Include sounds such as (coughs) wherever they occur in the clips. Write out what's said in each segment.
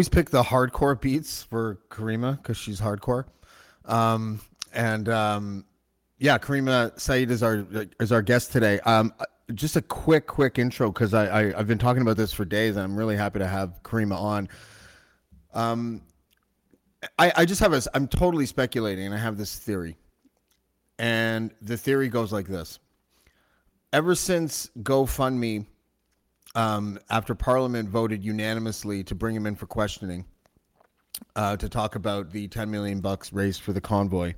Always pick the hardcore beats for Karima because she's hardcore. Um, and um, yeah, Karima Saeed is our is our guest today. Um, just a quick quick intro because I, I have been talking about this for days, and I'm really happy to have Karima on. Um, I I just have a I'm totally speculating, and I have this theory, and the theory goes like this: Ever since GoFundMe, um, after Parliament voted unanimously to bring him in for questioning, uh, to talk about the 10 million bucks raised for the convoy.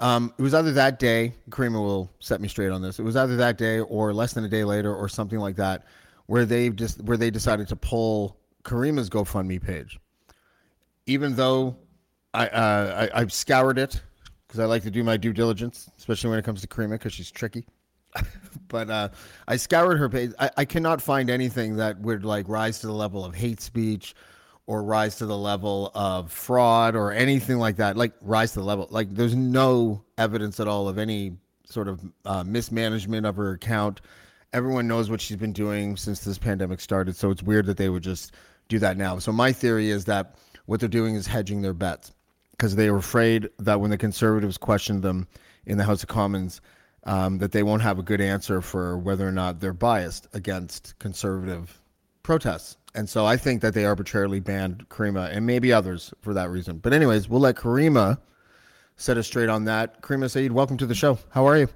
Um, it was either that day, Karima will set me straight on this. It was either that day or less than a day later or something like that, where they just where they decided to pull Karima's GoFundMe page. Even though I, uh, I I've scoured it because I like to do my due diligence, especially when it comes to Karima because she's tricky. (laughs) but uh, I scoured her page. I, I cannot find anything that would like rise to the level of hate speech or rise to the level of fraud or anything like that. Like rise to the level. Like there's no evidence at all of any sort of uh, mismanagement of her account. Everyone knows what she's been doing since this pandemic started. So it's weird that they would just do that now. So my theory is that what they're doing is hedging their bets because they were afraid that when the conservatives questioned them in the House of Commons, um, that they won't have a good answer for whether or not they're biased against conservative protests. And so I think that they arbitrarily banned Karima and maybe others for that reason. But anyways, we'll let Karima set us straight on that. Karima Saeed, welcome to the show. How are you?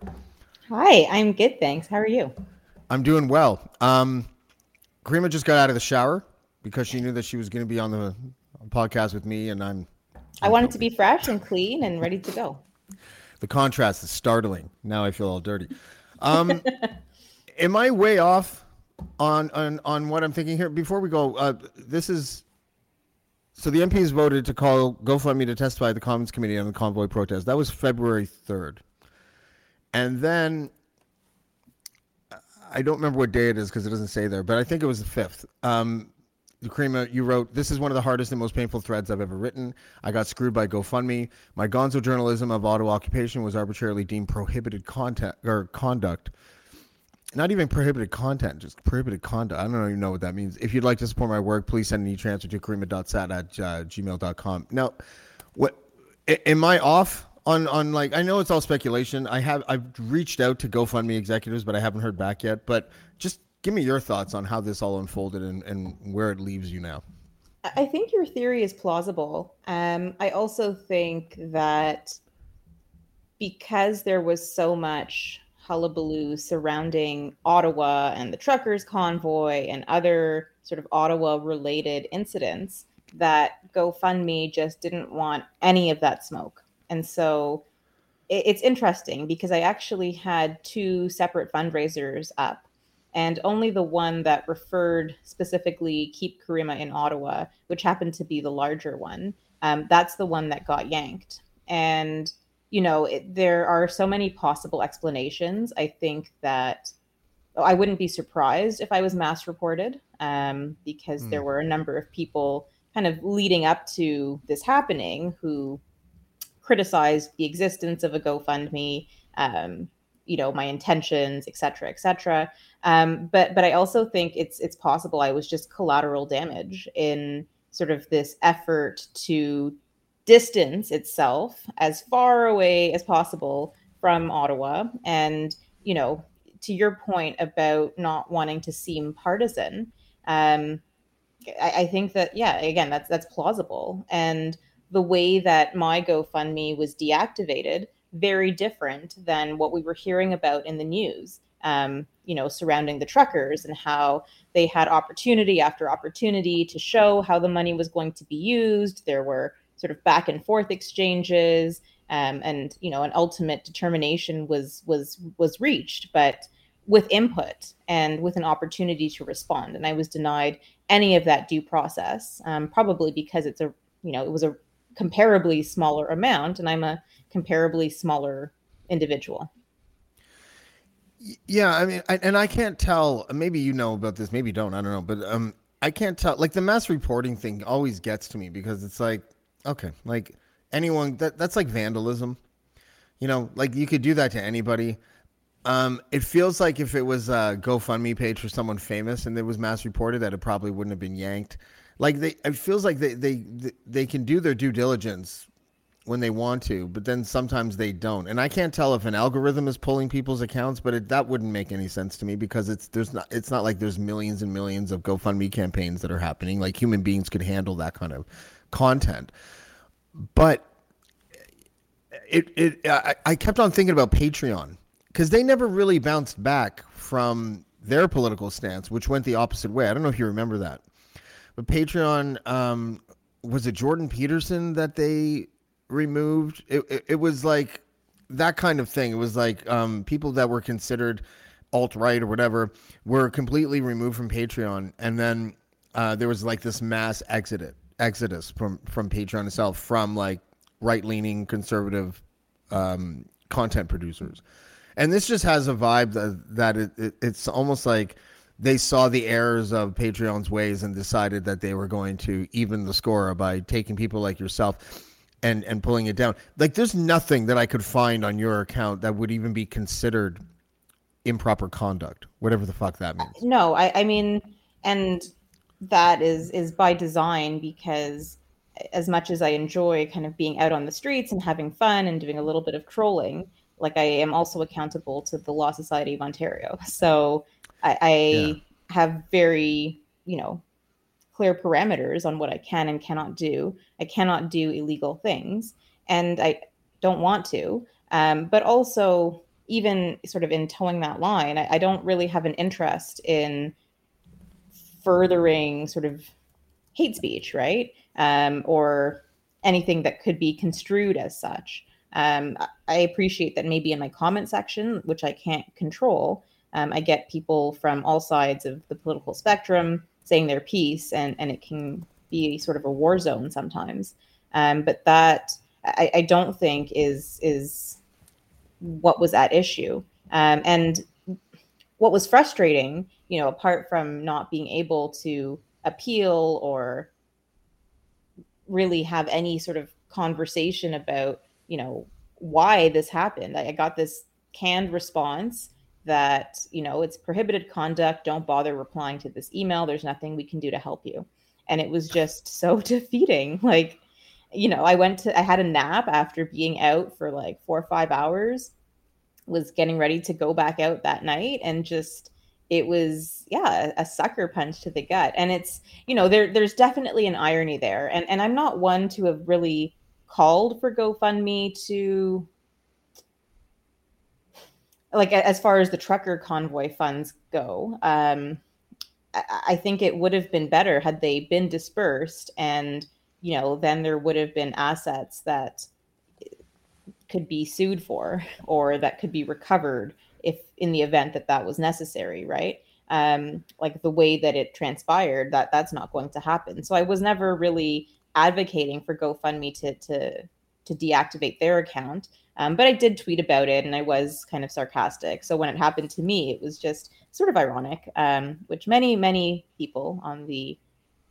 Hi, I'm good, thanks. How are you? I'm doing well. Um, Karima just got out of the shower because she knew that she was going to be on the podcast with me, and I'm. I wanted to be fresh and clean and ready to go. The contrast is startling. Now I feel all dirty. (laughs) Um, am I way off on on on what I'm thinking here? Before we go, uh, this is so the MPs voted to call GoFundMe to testify at the Commons Committee on the convoy protest. That was February third, and then I don't remember what day it is because it doesn't say there, but I think it was the fifth. Um, Karima, you wrote, This is one of the hardest and most painful threads I've ever written. I got screwed by GoFundMe. My gonzo journalism of auto occupation was arbitrarily deemed prohibited content or conduct. Not even prohibited content, just prohibited conduct. I don't even know what that means. If you'd like to support my work, please send an e-transfer to karima.sat at uh, gmail.com. Now, what am I off on on like I know it's all speculation. I have I've reached out to GoFundMe executives, but I haven't heard back yet. But just give me your thoughts on how this all unfolded and, and where it leaves you now. I think your theory is plausible. Um, I also think that because there was so much hullabaloo surrounding Ottawa and the truckers' convoy and other sort of Ottawa related incidents, that GoFundMe just didn't want any of that smoke. And so it, it's interesting because I actually had two separate fundraisers up and only the one that referred specifically keep Karima in Ottawa, which happened to be the larger one, um, that's the one that got yanked. And you know, it, there are so many possible explanations. I think that I wouldn't be surprised if I was mass reported um, because mm. there were a number of people kind of leading up to this happening who criticized the existence of a GoFundMe, um, you know, my intentions, et cetera, et cetera. Um, but but I also think it's it's possible I was just collateral damage in sort of this effort to distance itself as far away as possible from Ottawa. And you know, to your point about not wanting to seem partisan, um, I, I think that yeah, again, that's that's plausible. And the way that my GoFundMe was deactivated very different than what we were hearing about in the news um, you know, surrounding the truckers and how they had opportunity after opportunity to show how the money was going to be used. There were sort of back and forth exchanges, um, and you know, an ultimate determination was was was reached, but with input and with an opportunity to respond. And I was denied any of that due process, um, probably because it's a you know it was a comparably smaller amount, and I'm a comparably smaller individual. Yeah, I mean, I, and I can't tell. Maybe you know about this, maybe you don't. I don't know, but um, I can't tell. Like the mass reporting thing always gets to me because it's like, okay, like anyone that that's like vandalism. You know, like you could do that to anybody. Um, it feels like if it was a GoFundMe page for someone famous and it was mass reported, that it probably wouldn't have been yanked. like they it feels like they they they can do their due diligence when they want to, but then sometimes they don't. And I can't tell if an algorithm is pulling people's accounts, but it, that wouldn't make any sense to me because it's there's not it's not like there's millions and millions of GoFundMe campaigns that are happening. Like human beings could handle that kind of content. But it it I, I kept on thinking about Patreon because they never really bounced back from their political stance, which went the opposite way. I don't know if you remember that, but Patreon um, was it Jordan Peterson that they removed? It, it, it was like that kind of thing. It was like um, people that were considered alt right or whatever were completely removed from Patreon, and then uh, there was like this mass exodus exodus from from Patreon itself from like right leaning conservative um, content producers, and this just has a vibe that that it, it, it's almost like they saw the errors of Patreon's ways and decided that they were going to even the score by taking people like yourself and and pulling it down. Like there's nothing that I could find on your account that would even be considered improper conduct, whatever the fuck that means. No, I, I mean, and that is is by design because as much as I enjoy kind of being out on the streets and having fun and doing a little bit of trolling, like I am also accountable to the Law Society of Ontario. (laughs) So I, I yeah. have very, you know, clear parameters on what I can and cannot do. I cannot do illegal things, and I don't want to. Um, but also, even sort of in toeing that line, I, I don't really have an interest in furthering sort of hate speech, right? Um, or anything that could be construed as such. Um, I appreciate that maybe in my comment section, which I can't control, um, I get people from all sides of the political spectrum saying their piece, and and it can be sort of a war zone sometimes. Um, but that I, I, don't think is is what was at issue. Um, and what was frustrating, you know, apart from not being able to appeal or really have any sort of conversation about, you know, why this happened. I, I got this canned response that you know it's prohibited conduct. Don't bother replying to this email. There's nothing we can do to help you. And it was just (laughs) so defeating. Like you know i went to i had a nap after being out for like four or five hours was getting ready to go back out that night and just it was yeah a sucker punch to the gut. And it's you know there there's definitely an irony there. And and i'm not one to have really called for gofundme to like as far as the trucker convoy funds go um, I, think it would have been better had they been dispersed and you know then there would have been assets that could be sued for or that could be recovered if in the event that that was necessary right? Um, like the way that it transpired that that's not going to happen. So i was never really advocating for gofundme to to to deactivate their account um, but I did tweet about it and I was kind of sarcastic. So when it happened to me, it was just sort of ironic, um, which many, many people on the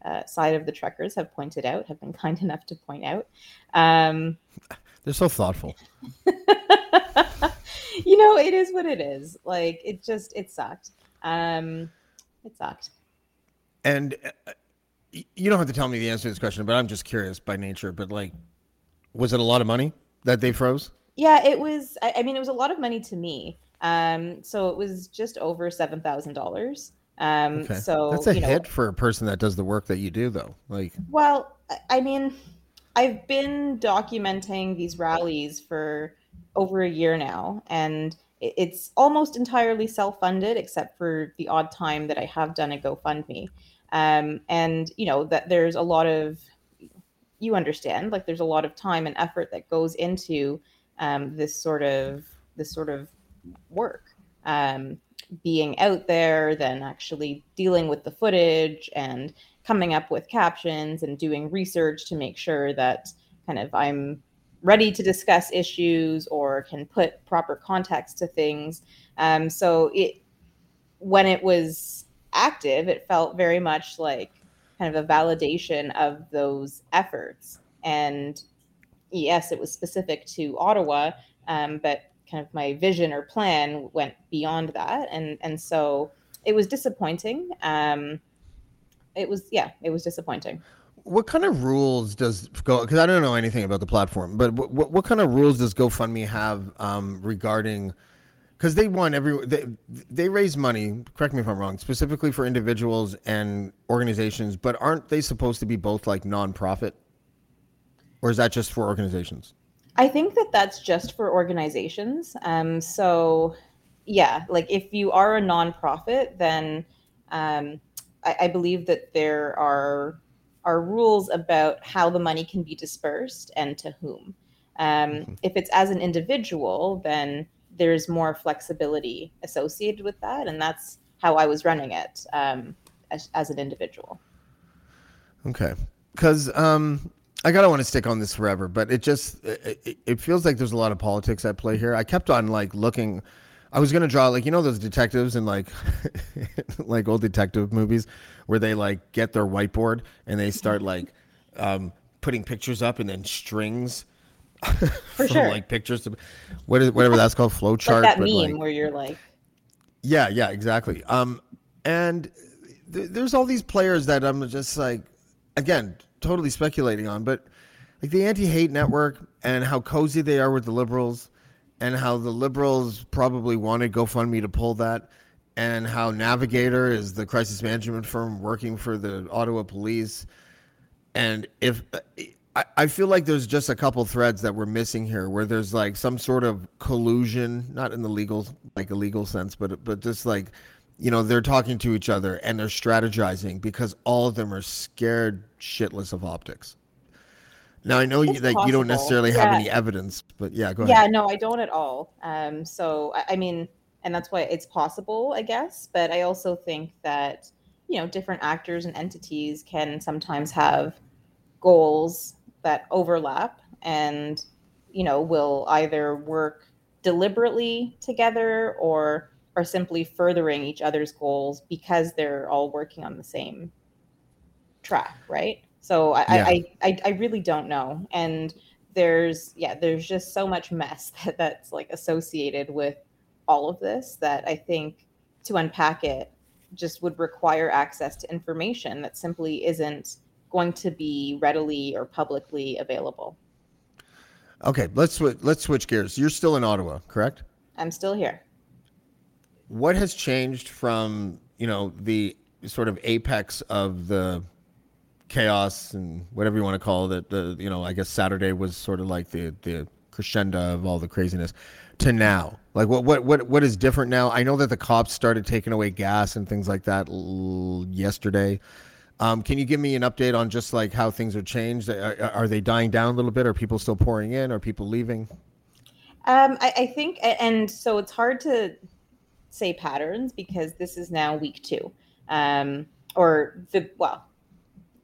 uh, side of the truckers have pointed out, have been (laughs) kind enough to point out. Um, (laughs) They're so thoughtful. (laughs) you know, it is what it is. Like, it just, it sucked. Um, it sucked. And uh, you don't have to tell me the answer to this question, but I'm just curious by nature. But like, was it a lot of money that they froze? Yeah, it was. I, I mean, it was a lot of money to me. Um, so it was just over seven thousand dollars. Um, okay. so that's a you know, hit for a person that does the work that you do, though. Like, well, I mean, I've been documenting these rallies for over a year now, and it's almost entirely self-funded, except for the odd time that I have done a GoFundMe. Um, and you know that there's a lot of, you understand, like there's a lot of time and effort that goes into um, this sort of this sort of work. Um, being out there then actually dealing with the footage and coming up with captions and doing research to make sure that kind of i'm ready to discuss issues or can put proper context to things. Um, so it when it was active it felt very much like kind of a validation of those efforts and yes, it was specific to Ottawa, um, but kind of my vision or plan went beyond that, and and so it was disappointing. Um, it was yeah, it was disappointing. What kind of rules does go? Because I don't know anything about the platform, but what what kind of rules does GoFundMe have um, regarding? Because they want every they they raise money. Correct me if I'm wrong. Specifically for individuals and organizations, but aren't they supposed to be both like nonprofit, or is that just for organizations? I think that that's just for organizations. Um, so yeah, like if you are a nonprofit, then um, I, I believe that there are are rules about how the money can be dispersed and to whom. Um, mm-hmm. If it's as an individual, then there's more flexibility associated with that, and that's how I was running it um, as, as an individual. Okay, because um, I gotta want to stick on this forever, but it just it, it feels like there's a lot of politics at play here. I kept on like looking I was gonna draw like you know those detectives in like (laughs) like old detective movies where they like get their whiteboard and they start like um, putting pictures up and then strings (laughs) for sure like pictures to what is whatever that's called flow chart. Like that meme like, where you're like, yeah, yeah, exactly. Um, and th- there's all these players that I'm just like, again, totally speculating on, but like the anti-hate network and how cozy they are with the liberals and how the liberals probably wanted GoFundMe to pull that, and how Navigator is the crisis management firm working for the Ottawa police. And if I, I feel like there's just a couple threads that we're missing here, where there's like some sort of collusion, not in the legal like a legal sense, but but just like you know they're talking to each other and they're strategizing because all of them are scared shitless of optics. Now I know you, that you don't necessarily yeah. have any evidence, but yeah, go ahead. Yeah, no, I don't at all. Um, so I, I mean, and that's why it's possible, I guess. But I also think that you know different actors and entities can sometimes have goals that overlap, and you know will either work deliberately together or are simply furthering each other's goals because they're all working on the same track, right? So I, yeah. I, I, I really don't know. And there's yeah, there's just so much mess (laughs) that, that's like associated with all of this that I think to unpack it just would require access to information that simply isn't going to be readily or publicly available. Okay, let's let's switch gears. You're still in Ottawa, correct? I'm still here. What has changed from you know the sort of apex of the chaos and whatever you want to call it. The you know, I guess Saturday was sort of like the the crescendo of all the craziness to now. Like what what what what is different now? I know that the cops started taking away gas and things like that l- yesterday. Um, can you give me an update on just like how things are changed? Are, are, they dying down a little bit? Are people still pouring in? Are people leaving? Um, I, I think, and so it's hard to say patterns because this is now week two, um, or the well,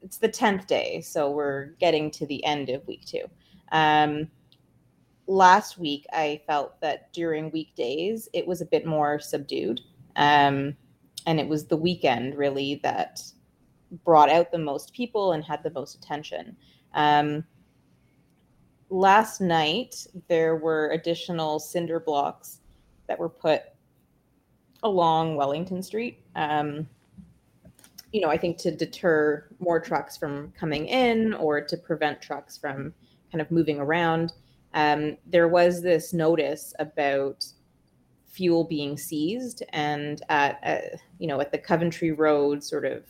it's the 10th day so we're getting to the end of week two um, last week i felt that during weekdays it was a bit more subdued um, and it was the weekend really that brought out the most people and had the most attention um, last night there were additional cinder blocks that were put along wellington street um, you know, I think to deter more trucks from coming in or to prevent trucks from kind of moving around. Um, there was this notice about fuel being seized, and at uh, you know at the Coventry Road sort of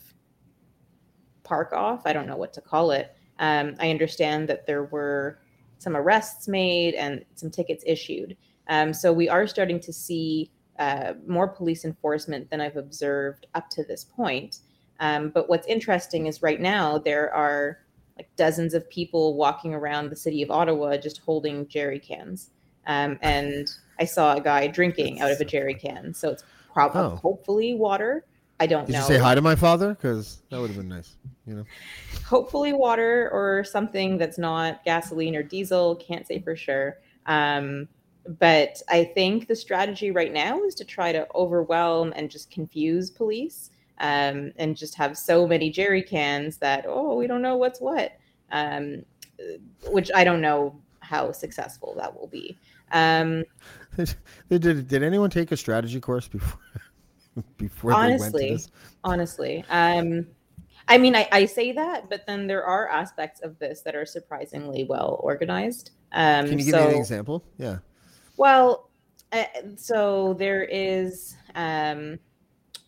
park off. I don't know what to call it. Um, I understand that there were some arrests made and some tickets issued. Um, so we are starting to see uh, more police enforcement than I've observed up to this point. Um, but what's interesting is right now there are like dozens of people walking around the city of Ottawa just holding jerry cans. Um, and I saw a guy drinking out of a jerry can. So it's probably oh. hopefully water. I don't Did know. you say hi to my father? Because that would have been nice. You know. Hopefully water or something that's not gasoline or diesel. Can't say for sure. Um, but I think the strategy right now is to try to overwhelm and just confuse police um, and just have so many jerry cans that oh we don't know what's what um, which i don't know how successful that will be um, (laughs) did, did anyone take a strategy course before (laughs) before honestly honestly um, I mean, I, I say that, but then there are aspects of this that are surprisingly well organized. Um, Can you give so, me an example? Yeah. Well, uh, so there is um,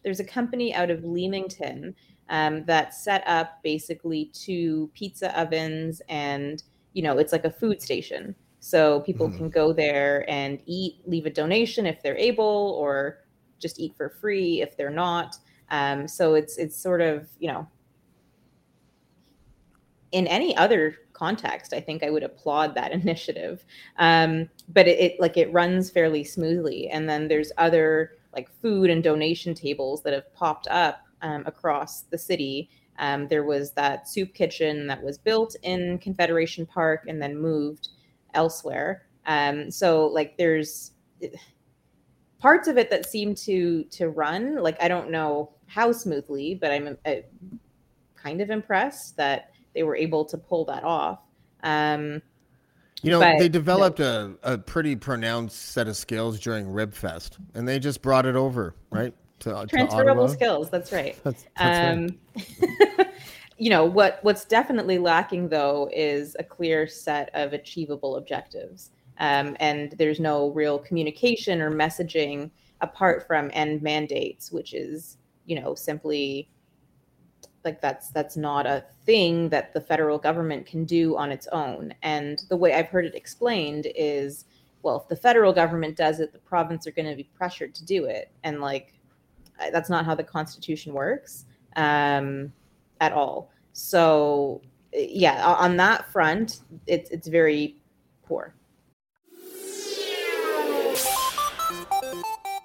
there's a company out of Leamington um, that set up basically two pizza ovens, and you know it's like a food station. So people Mhm. can go there and eat, leave a donation if they're able, or just eat for free if they're not. Um, so it's it's sort of you know in any other context, I think I would applaud that (laughs) initiative. Um, but it, it like it runs fairly smoothly, and then there's other like food and donation tables that have popped up um, across the city. Um, there was that soup kitchen that was built in Confederation Park and then moved elsewhere. Um, so like there's parts of it that seem to to run like I don't know how smoothly, but I'm uh, kind of impressed that they were able to pull that off. Um, You know, But- they developed a, a pretty pronounced set of skills during Ribfest, and they just brought it over, right? To, to transferable Ottawa. skills. That's right. (laughs) That's, that's right. Um, (laughs) you know what? What's definitely lacking though is a clear set of achievable objectives, um, and there's no real communication or messaging apart from end mandates, which is you know simply like that's that's not a thing that the federal government can do on its own. And the way I've heard it explained is, well, if the federal government does it, the province are going to be pressured to do it, and like that's not how the constitution works um, at all. So yeah on that front it's it's very poor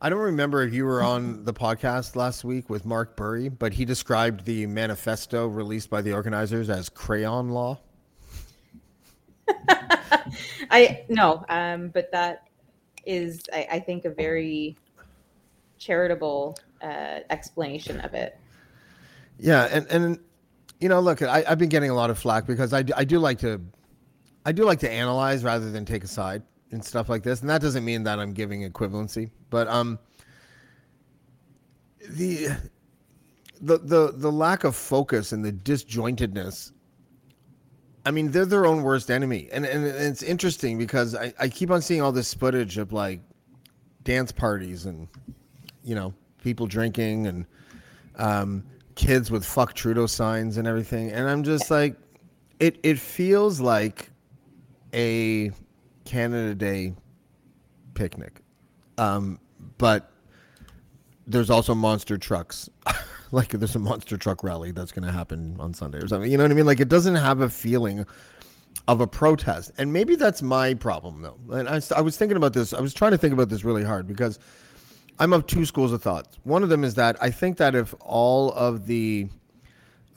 I don't remember if you were on the podcast last week with Mark Bourrie, but he described the manifesto released by the organizers as crayon law. (laughs) i no um but that is i, I think a very charitable uh explanation of it Yeah, and and you know, look, I, I've been getting a lot of flack because I, do- I do like to, I do like to analyze rather than take a side and stuff like this, and that doesn't mean that I'm giving equivalency, but um, the the the the lack of focus and the disjointedness. I mean, they're their own worst enemy, and and it's interesting because I, I keep on seeing all this footage of like dance parties and you know people drinking and um, kids with "fuck Trudeau" signs and everything, and I'm just like, it it feels like a Canada Day picnic, um, but there's also monster trucks. (laughs) like there's a monster truck rally that's going to happen on Sunday or something. You know what I mean? Like it doesn't have a feeling of a protest, and maybe that's my problem though. And I, I was thinking about this. I was trying to think about this really hard because I'm of two schools of thought. One of them is that I think that if all of the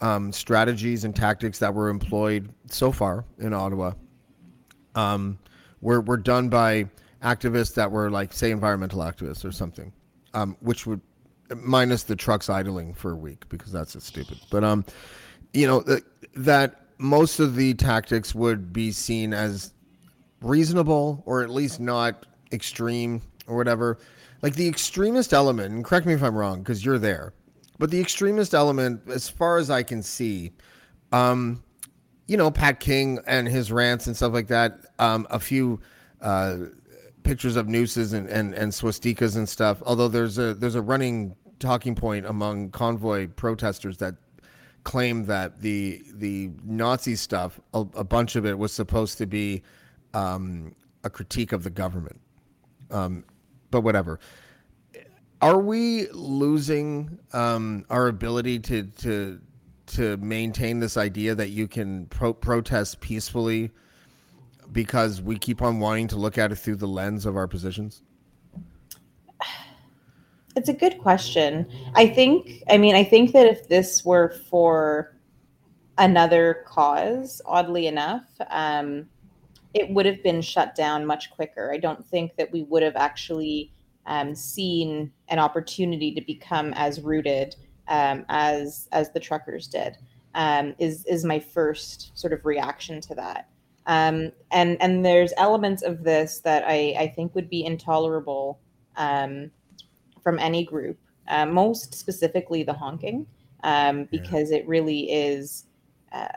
um, strategies and tactics that were employed so far in Ottawa um, were, were done by activists that were like, say, environmental activists or something, um, which would minus the trucks idling for a week because that's just stupid. But um, you know th- that most of the tactics would be seen as reasonable or at least not extreme or whatever. Like the extremist element, and correct me if I'm wrong because you're there, but the extremist element, as far as I can see, um, you know, Pat King and his rants and stuff like that, um, a few uh, pictures of nooses and, and, and swastikas and stuff. Although there's a there's a running talking point among convoy protesters that claim that the the Nazi stuff, a, a bunch of it was supposed to be um, a critique of the government. Um, but whatever. Are we losing um, our ability to to to maintain this idea that you can pro- protest peacefully because we keep on wanting to look at it through the lens of our positions? It's a good question. I think, I mean, I think that if this were for another cause, oddly enough, um, it would have been shut down much quicker. I don't think that we would have actually um, seen an opportunity to become as rooted um, as as the truckers did. Um, is is my first sort of reaction to that. Um, and and there's elements of this that I, I think would be intolerable um, from any group, uh, most specifically the honking, um, because yeah. it really is uh,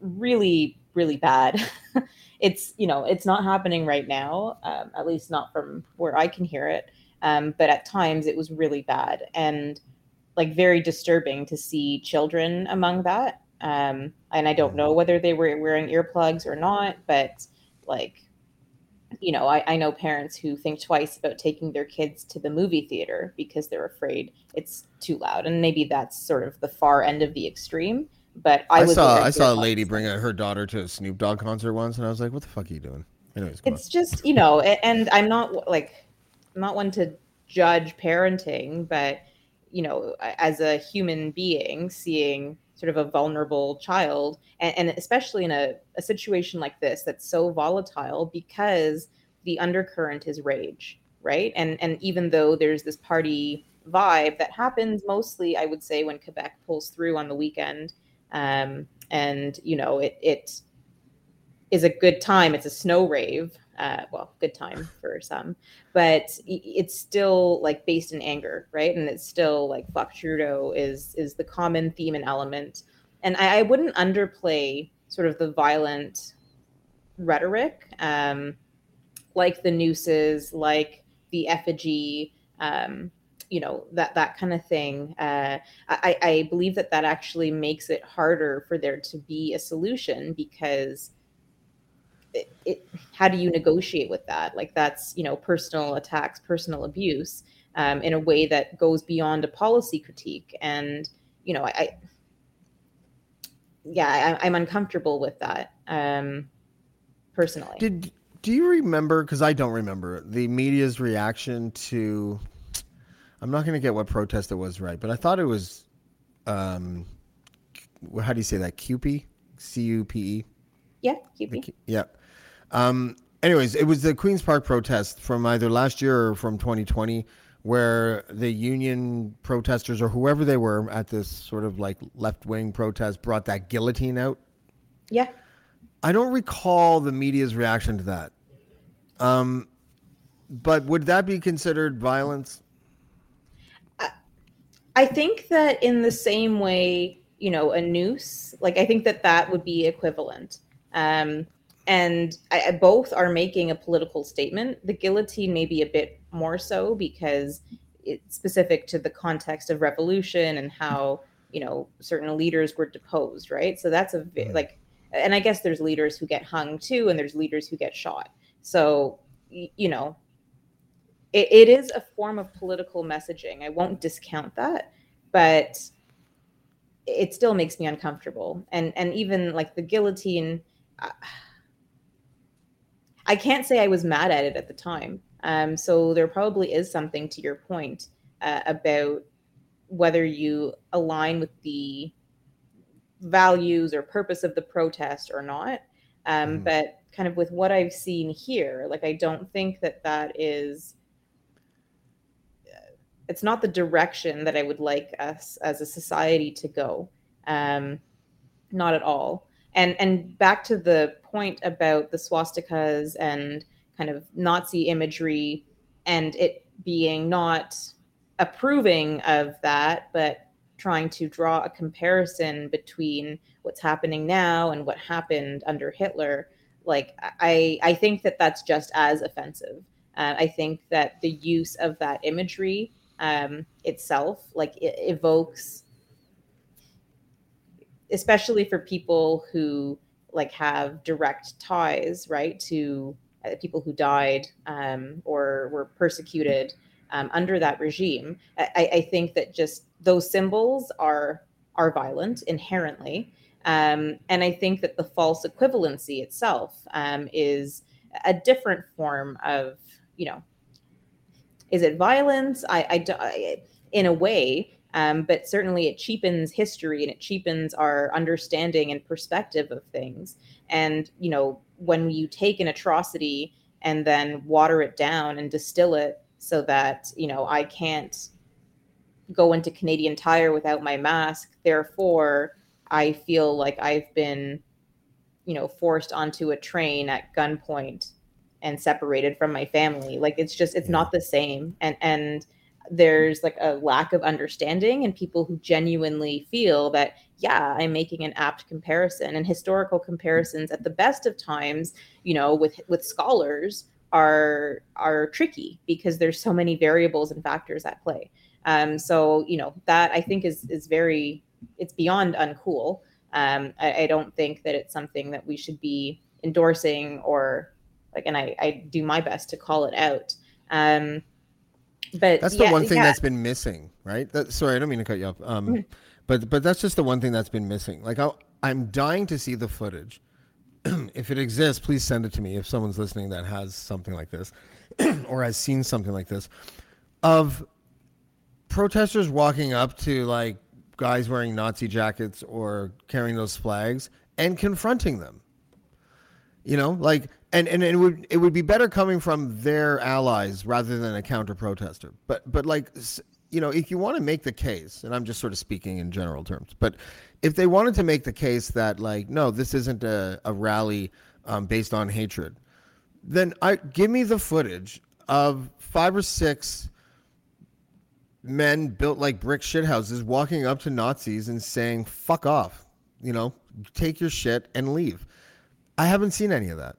really really bad. (laughs) it's you know it's not happening right now, um, at least not from where I can hear it. Um, but at times it was really bad and like very disturbing to see children among that. Um, and I don't know whether they were wearing earplugs or not, but like you know, I, I know parents who think twice about taking their kids to the movie theater because they're afraid it's too loud. And maybe that's sort of the far end of the extreme. But I, I saw I saw a lady bring her daughter to a Snoop Dogg concert once, and I was like, "What the fuck are you doing?" Anyways, it's on. just you know, and I'm not like I'm not one to judge parenting, but you know, as a human being, seeing sort of a vulnerable child and, and especially in a, a situation like this that's so volatile because the undercurrent is rage right? And and even though there's this party vibe that happens mostly i would say when quebec pulls through on the weekend um, and you know it it is a good time it's a snow rave uh, well, good time for some, but it's still like based in anger, right? And it's still like fuck Trudeau is is the common theme and element. And I, I wouldn't underplay sort of the violent rhetoric, um, like the nooses, like the effigy, um, you know that that kind of thing. Uh, I, I believe that that actually makes it harder for there to be a solution because it, it, how do you negotiate with that? Like that's you know personal attacks, personal abuse um, in a way that goes beyond a policy critique. And you know, I, I yeah, I, am uncomfortable with that um, personally. Did do you remember? Because I don't remember the media's reaction to. I'm not going to get what protest it was, right? But I thought it was. Um, how do you say that? CUPE, C U P E. Yeah, CUPE. Yeah. Um, anyways, it was the Queen's Park protest from either last year or from 2020 where the union protesters or whoever they were at this sort of like left wing protest brought that guillotine out. Yeah. I don't recall the media's reaction to that. Um, but would that be considered violence? I think that in the same way, you know, a noose, like I think that that would be equivalent. Um, and I, both are making a political statement. The guillotine may be a bit more so because it's specific to the context of revolution and how you know certain leaders were deposed, right? So that's a like, and I guess there's leaders who get hung too, and there's leaders who get shot. So you know, it, it is a form of political messaging. I won't discount that, but it still makes me uncomfortable. And and even like the guillotine. Uh, I can't say I was mad at it at the time. Um, so there probably is something to your point uh, about whether you align with the values or purpose of the protest or not. Um, mm. But kind of with what I've seen here, like I don't think that that is. It's not the direction that I would like us as a society to go. Um, not at all and and back to the point about the swastikas and kind of Nazi imagery and it being not approving of that, but trying to draw a comparison between what's happening now and what happened under Hitler. Like I, I think that that's just as offensive. Uh, I think that the use of that imagery um, itself, like it evokes especially for people who like have direct ties, right, to uh, people who died um, or were persecuted um, under that regime. I, I, think that just those symbols are are violent inherently, um, and I think that the false equivalency itself um, is a different form of, you know, is it violence? I, I, I in a way, um, but certainly it cheapens history and it cheapens our understanding and perspective of things. And you know, when you take an atrocity and then water it down and distill it so that you know I can't go into Canadian Tire without my mask, therefore I feel like I've been, you know, forced onto a train at gunpoint and separated from my family. Like it's just it's not the same. And and there's like a lack of understanding and people who genuinely feel that yeah i'm making an apt comparison and historical comparisons at the best of times you know with with scholars are are tricky because there's so many variables and factors at play um so you know that i think is is very it's beyond uncool. Um, I, I, don't think that it's something that we should be endorsing or like, and I, I do my best to call it out. Um, but that's the yeah, one thing yeah. that's been missing, right? That, sorry, I don't mean to cut you off. Um, mm-hmm. but but that's just the one thing that's been missing. Like i I'm dying to see the footage. (clears throat) if it exists, please send it to me. If someone's listening that has something like this, (clears throat) or has seen something like this, of protesters walking up to like guys wearing Nazi jackets or carrying those flags and confronting them. You know, like and, and it would it would be better coming from their allies rather than a counter protester. But but like you know, if you want to make the case, and I'm just sort of speaking in general terms, but if they wanted to make the case that like no, this isn't a, a rally um, based on hatred, then I give me the footage of five or six men built like brick shithouses walking up to Nazis and saying, fuck off, you know, take your shit and leave. I haven't seen any of that.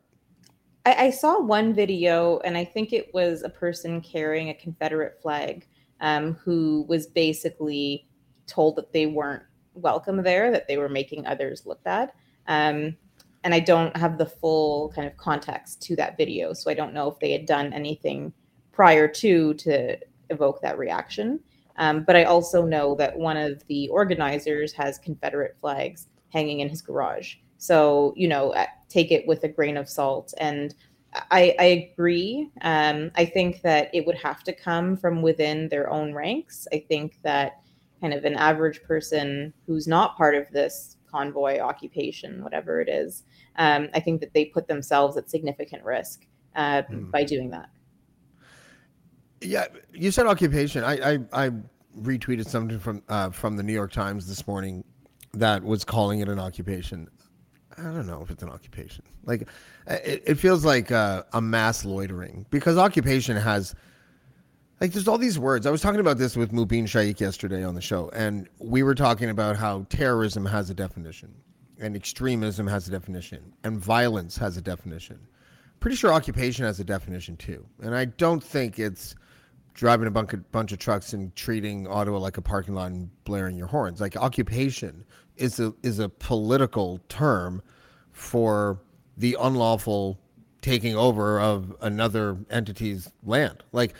I, I saw one video, and I think it was a person carrying a Confederate flag um, who was basically told that they weren't welcome there, that they were making others look bad. Um, and I don't have the full kind of context to that video, so I don't know if they had done anything prior to to evoke that reaction. Um, but I also know that one of the organizers has Confederate flags hanging in his garage. So, you know, uh, take it with a grain of salt. And I, I agree. Um, I think that it would have to come from within their own ranks. I think that kind of an average person who's not part of this convoy occupation, whatever it is, um, I think that they put themselves at significant risk uh, mm. by doing that. Yeah, you said occupation. I I, I retweeted something from uh, from the New York Times this morning that was calling it an occupation. I don't know if it's an occupation. Like, it, it feels like uh, a mass loitering because occupation has, like, there's all these words. I was talking about this with Mubin Shaikh yesterday on the show, and we were talking about how terrorism has a definition, and extremism has a definition, and violence has a definition. Pretty sure occupation has a definition too, and I don't think it's driving a bunch of, bunch of trucks and treating Ottawa like a parking lot and blaring your horns. Like occupation is a is a political term for the unlawful taking over of another entity's land. Like,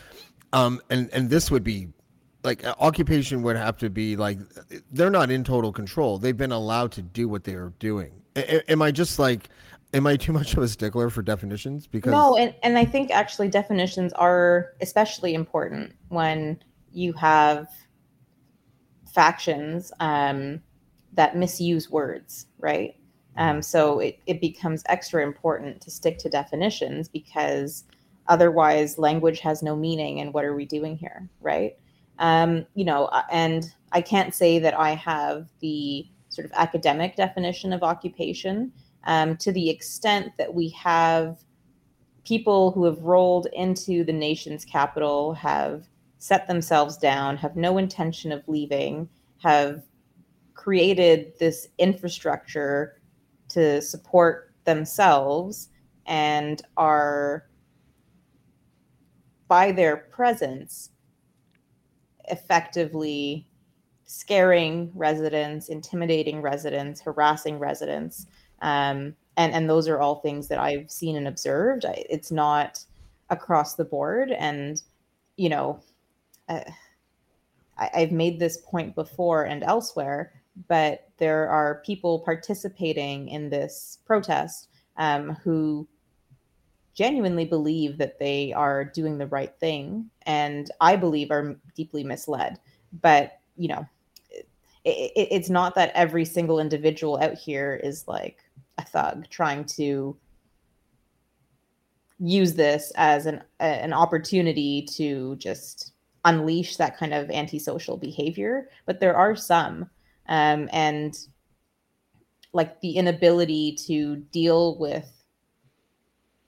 um, and and this would be like occupation would have to be like they're not in total control. They've been allowed to do what they are doing. A- am I just like am I too much of a stickler for definitions? Because no, and, and I think actually definitions are especially important when you have factions um, that misuse words, right? Um, so it, it becomes extra important to stick to definitions because otherwise language has no meaning and what are we doing here, right? Um, you know, uh, and I can't say that I have the sort of academic definition of occupation um, to the extent that we have people who have rolled into the nation's capital, have set themselves down, have no intention of leaving, have created this infrastructure to support themselves and are by their presence effectively scaring residents, intimidating residents, harassing residents. Um, and, and those are all things that I've seen and observed. I, it's not across the board. And, you know, uh, I, I've made this point before and elsewhere, but there are people participating in this protest um, who genuinely believe that they are doing the right thing and i believe are deeply misled. But you know it, it, it's not that every single individual out here is like a thug trying to use this as an an opportunity to just unleash that kind of antisocial behavior but there are some um, and like the inability to deal with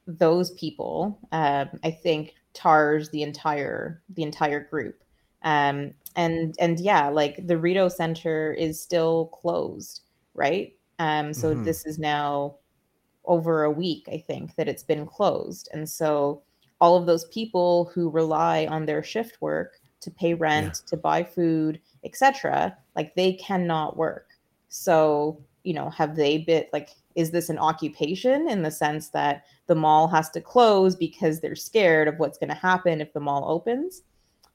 those people, um, I think tars the entire the entire group. Um, and and yeah, like the Rideau Center is still closed, right? Um, so mm-hmm. this is now over a week, I think, that it's been closed, and so all of those people who rely on their shift work to pay rent, yeah. to buy food, etc., like they cannot work. So you know, have they been like is this an occupation in the sense that the mall has to close because they're scared of what's going to happen if the mall opens?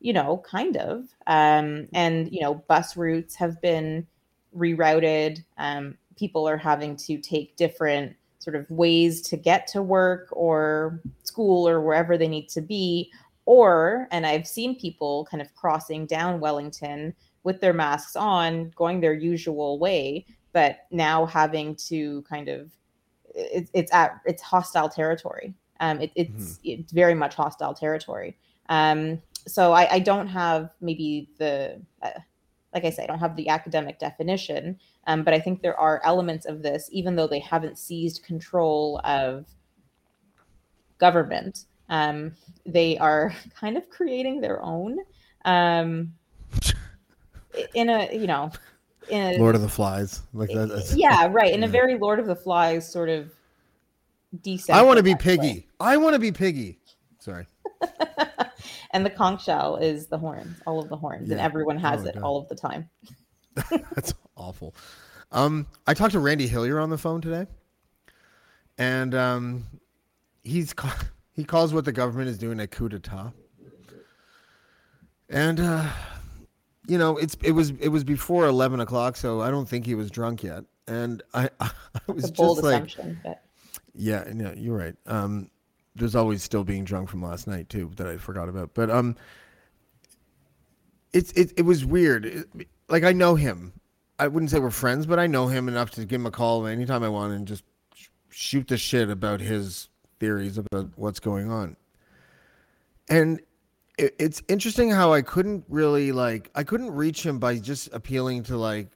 You know kind of. Um, and you know bus routes have been rerouted. Um, people are having to take different sort of ways to get to work or school or wherever they need to be. Or and i've seen people kind of crossing down wellington with their masks on going their usual way but now having to kind of it, it's at it's hostile territory. Um, it, it's mm-hmm. it's very much hostile territory. Um, so I, I don't have maybe the uh, like I say, I don't have the academic definition, um, but I think there are elements of this, even though they haven't seized control of government, um, they are (laughs) kind of creating their own um, in a you know in Lord of the Flies, like that. yeah, (laughs) right. In a very Lord of the Flies sort of decent. I want to be Piggy. Way. I want to be Piggy. Sorry. (laughs) and the conch shell is the horns, all of the horns, yeah. and everyone has oh, it God. all of the time. (laughs) That's awful. Um, I talked to Randy Hillier on the phone today, and um, he's he calls what the government is doing a coup d'état, and uh, you know, it's it was it was before eleven o'clock, so I don't think he was drunk yet. And I (laughs) I, was just like, but... yeah, yeah, you're right. Um, there's always still being drunk from last night too that I forgot about. But um, it's it it was weird. It, like I know him. I wouldn't say we're friends, but I know him enough to give him a call anytime I want and just shoot the shit about his theories about what's going on. And it, it's interesting how I couldn't really like I couldn't reach him by just appealing to like,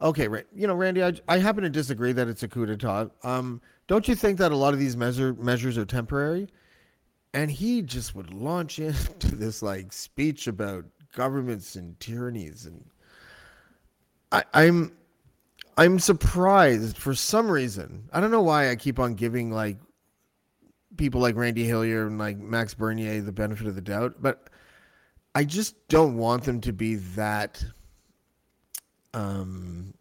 okay, you know, Randy, I, I happen to disagree that it's a coup d'état. Um, don't you think that a lot of these measure measures are temporary? And he just would launch (laughs) into this like speech about governments and tyrannies, and I, I'm I'm surprised for some reason. I don't know why I keep on giving like people like Randy Hillier and like Max Bernier the benefit of the doubt, but I just don't want them to be that um,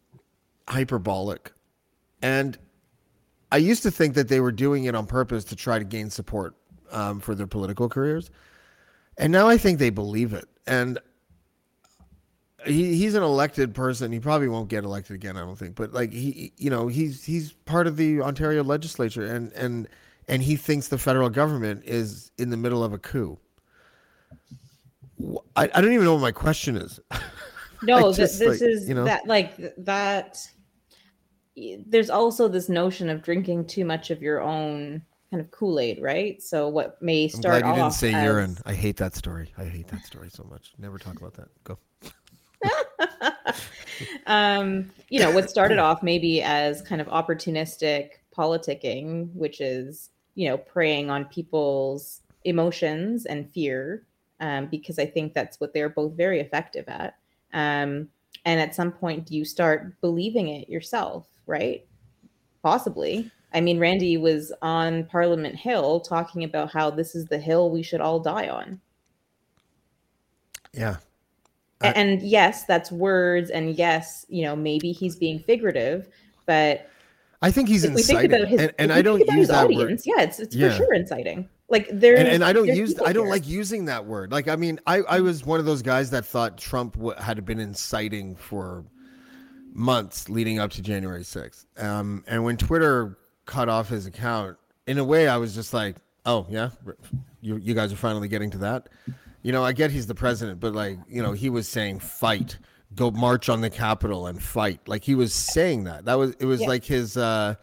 hyperbolic. And I used to think that they were doing it on purpose to try to gain support um, for their political careers. And now I think they believe it. And he, he's an elected person. He probably won't get elected again, I don't think. But like he, you know, he's he's part of the Ontario legislature, and and and he thinks the federal government is in the middle of a coup. I, I don't even know what my question is. (laughs) No, just, this like, is you know? that like that. There's also this notion of drinking too much of your own kind of Kool Aid, right? So what may start I'm glad you didn't say as... urine. I hate that story. I hate that story so much. Never talk about that. Go. (laughs) um, you know, what started off maybe as kind of opportunistic politicking, which is you know, preying on people's emotions and fear, um, because I think that's what they're both very effective at. Um, and at some point, you start believing it yourself, right? Possibly. I mean, Randy was on Parliament Hill talking about how this is the hill we should all die on. Yeah. I, and yes, that's words, and yes, you know, maybe he's being figurative, but I think he's inciting, think about his, and, and I don't use that audience, word. Yeah, it's it's yeah. for sure inciting. Like there, and, and, I don't use I don't here. like using that word. Like I mean, I I was one of those guys that thought Trump had been inciting for months leading up to January sixth. Um, and when Twitter cut off his account, in a way, I was just like, oh yeah, you you guys are finally getting to that. You know, I get he's the president, but like, you know, he was saying fight, go march on the Capitol and fight. Like he was saying that. That was it was yeah. like his uh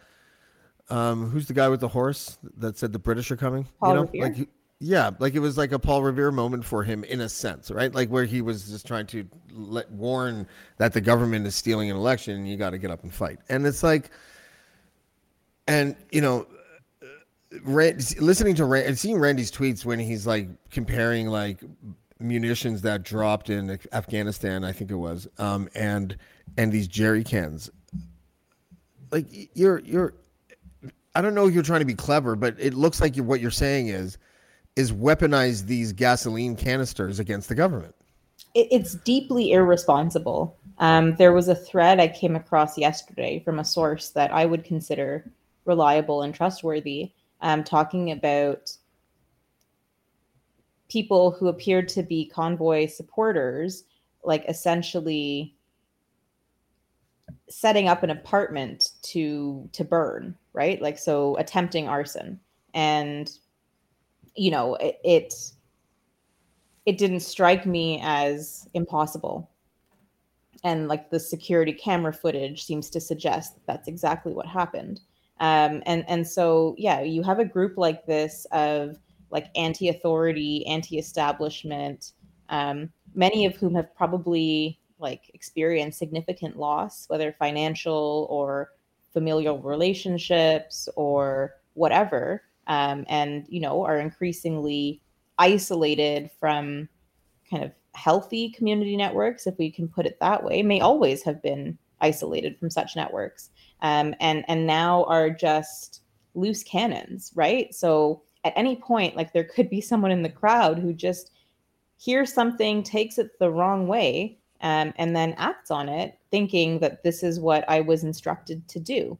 um who's the guy with the horse that said the British are coming? Paul you know, Revere? like yeah, like it was like a Paul Revere moment for him in a sense, right? Like where he was just trying to let warn that the government is stealing an election and you got to get up and fight. And it's like and you know Rand, listening to Rand, and seeing Randy's tweets when he's like comparing like munitions that dropped in Afghanistan, I think it was, um, and and these jerry cans. Like you're you're, I don't know if you're trying to be clever, but it looks like you're, what you're saying is, is weaponize these gasoline canisters against the government. It's deeply irresponsible. Um, there was a thread I came across yesterday from a source that I would consider reliable and trustworthy um, talking about people who appeared to be convoy supporters, like essentially setting up an apartment to to burn, right? Like so, attempting arson, and you know it, it it didn't strike me as impossible. And like the security camera footage seems to suggest that that's exactly what happened. Um, and and so yeah, you have a group like this of like anti-authority, anti-establishment, um, many of whom have probably like experienced significant loss, whether financial or familial relationships or whatever, um, and you know are increasingly isolated from kind of healthy community networks, if we can put it that way, may always have been isolated from such networks um, and and now are just loose cannons, right? So at any point, like there could be someone in the crowd who just hears something, takes it the wrong way, um, and then acts on it, thinking that this is what I was instructed to do.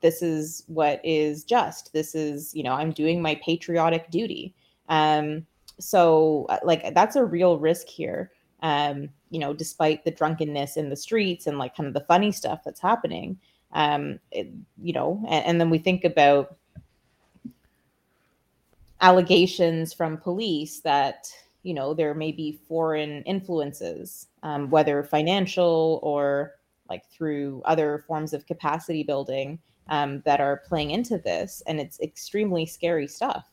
This is what is just. This is, you know, I'm doing my patriotic duty. Um, so, uh, like, that's a real risk here. Um, you know, despite the drunkenness in the streets and like kind of the funny stuff that's happening, um, it, you know, and, and then we think about allegations from police that you know there may be foreign influences um, whether financial or like through other forms of capacity building um, that are playing into this and it's extremely scary stuff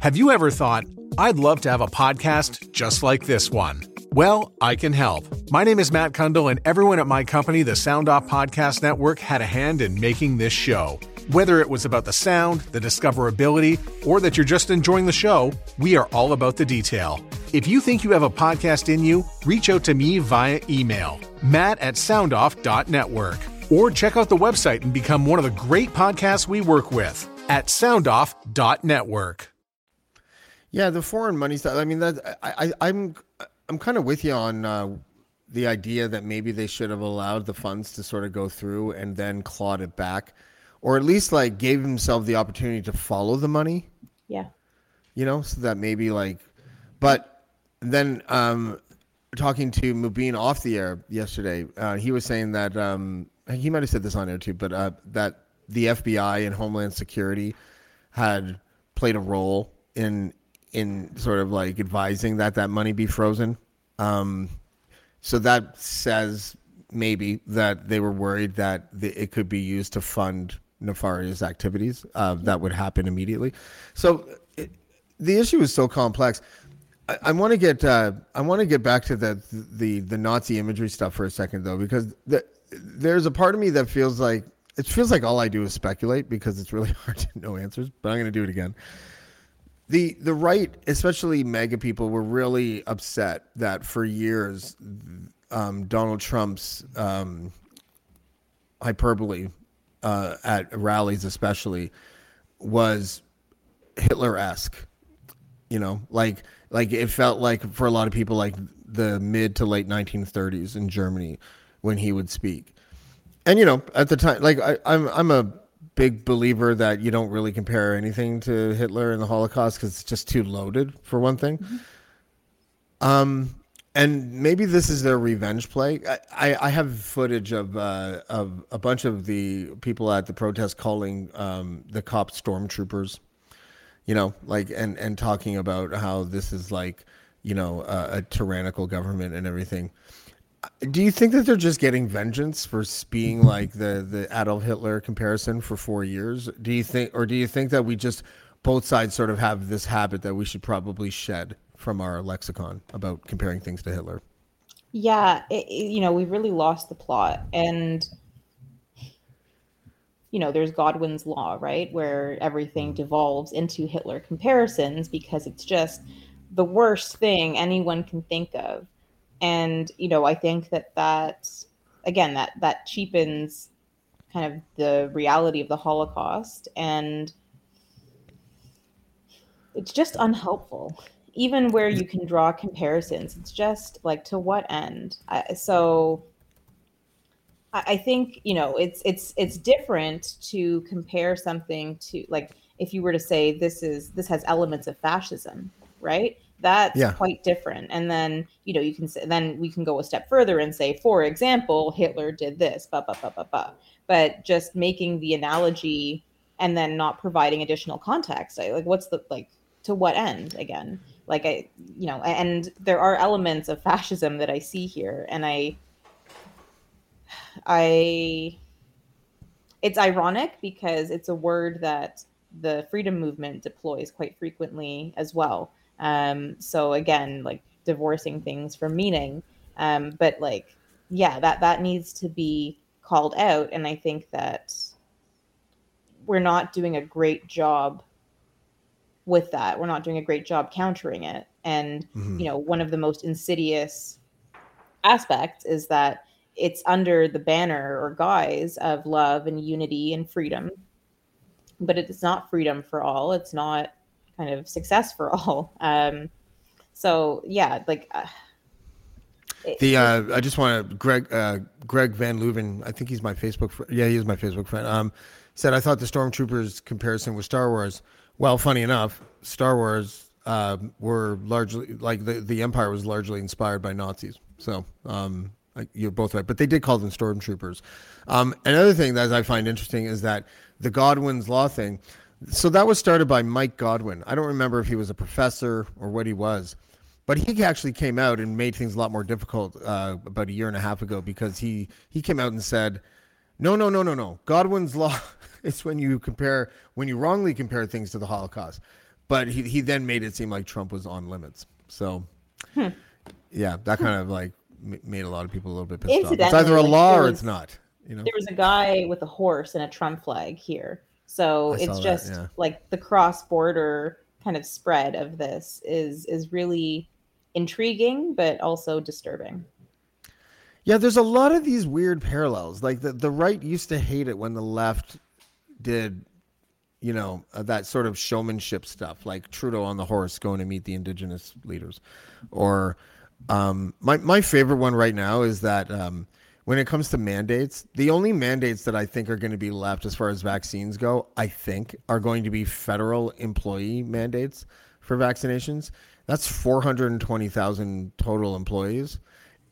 have you ever thought i'd love to have a podcast just like this one well, I can help. My name is Matt Cundill, and everyone at my company, the Sound Off Podcast Network, had a hand in making this show. Whether it was about the sound, the discoverability, or that you're just enjoying the show, we are all about the detail. If you think you have a podcast in you, reach out to me via email, matt at soundoff.network, or check out the website and become one of the great podcasts we work with at soundoff.network. Yeah, the foreign money stuff. I mean, that I, I I'm I'm kind of with you on uh, the idea that maybe they should have allowed the funds to sort of go through and then clawed it back, or at least like gave himself the opportunity to follow the money. Yeah. You know, so that maybe like, but then um, talking to Mubin off the air yesterday, uh, he was saying that um, he might have said this on air too, but uh, that the FBI and Homeland Security had played a role in in sort of like advising that that money be frozen. Um, so that says maybe that they were worried that the, it could be used to fund nefarious activities uh, that would happen immediately. So it, the issue is so complex. I, I want to get uh, I want to get back to the, the the Nazi imagery stuff for a second though, because the, there's a part of me that feels like it feels like all I do is speculate because it's really (laughs) hard to know answers. But I'm going to do it again the the right, especially MAGA people, were really upset that for years um, Donald Trump's um, hyperbole uh, at rallies, especially, was Hitler esque. You know, like like it felt like for a lot of people, like the mid to late 1930s in Germany when he would speak. And you know, at the time, like I, I'm I'm a big believer that you don't really compare anything to Hitler and the Holocaust because it's just too loaded for one thing. Mm-hmm. Um, and maybe this is their revenge play. I, I, have footage of uh, of a bunch of the people at the protest calling um, the cop stormtroopers, you know, like and and talking about how this is like, you know, a, a tyrannical government and everything. Do you think that they're just getting vengeance for being like the the Adolf Hitler comparison for four years? Do you think, or do you think that we just both sides sort of have this habit that we should probably shed from our lexicon about comparing things to Hitler. Yeah, it, it, you know, we've really lost the plot. And, you know, there's Godwin's law, right? Where everything devolves into Hitler comparisons because it's just the worst thing anyone can think of. And, you know, I think that that, again, that, that cheapens kind of the reality of the Holocaust. And it's just unhelpful even where you can draw comparisons, it's just like to what end? I, so I, I think you know it's it's it's different to compare something to like if you were to say this is this has elements of fascism, right? That's yeah. quite different. And then you know you can say then we can go a step further and say, for example, Hitler did this, blah blah blah blah blah. But just making the analogy and then not providing additional context, like what's the like to what end again? Like i you know and there are elements of fascism that i see here and i i it's ironic because it's a word that the freedom movement deploys quite frequently as well. Um so again like divorcing things from meaning um but like yeah that that needs to be called out and i think that we're not doing a great job with that. We're not doing a great job countering it. And, mm-hmm. you know, one of the most insidious aspects is that it's under the banner or guise of love and unity and freedom. But it's not freedom for all. It's not kind of success for (laughs) all. Um, so yeah, like uh, the uh, I just want to Greg uh, Greg Van Leuven. I think he's my Facebook friend. Yeah, he is my Facebook friend. Um, said I thought the stormtroopers comparison with Star Wars well, funny enough, Star Wars uh, were largely like the the Empire was largely inspired by Nazis. So um, you're both right, but they did call them stormtroopers. Um, another thing that I find interesting is that the Godwin's law thing. So that was started by Mike Godwin. I don't remember if he was a professor or what he was, but he actually came out and made things a lot more difficult uh, about a year and a half ago because he he came out and said, "No, no, no, no, no. Godwin's law it's when you compare when you wrongly compare things to the Holocaust. But he he then made it seem like Trump was on limits. So hmm. yeah, that kind of like made a lot of people a little bit pissed off. It's either a law was, or it's not. You know, there was a guy with a horse and a Trump flag here, so I it's just that, yeah. like the cross border kind of spread of this is is really intriguing, but also disturbing. Yeah, there's a lot of these weird parallels. Like the, the right used to hate it when the left did you know uh, that sort of showmanship stuff like trudeau on the horse going to meet the indigenous leaders. Or um, my, my favorite one right now is that um, when it comes to mandates the only mandates that i think are going to be left as far as vaccines go i think are going to be federal employee mandates for vaccinations. That's 420000 total employees.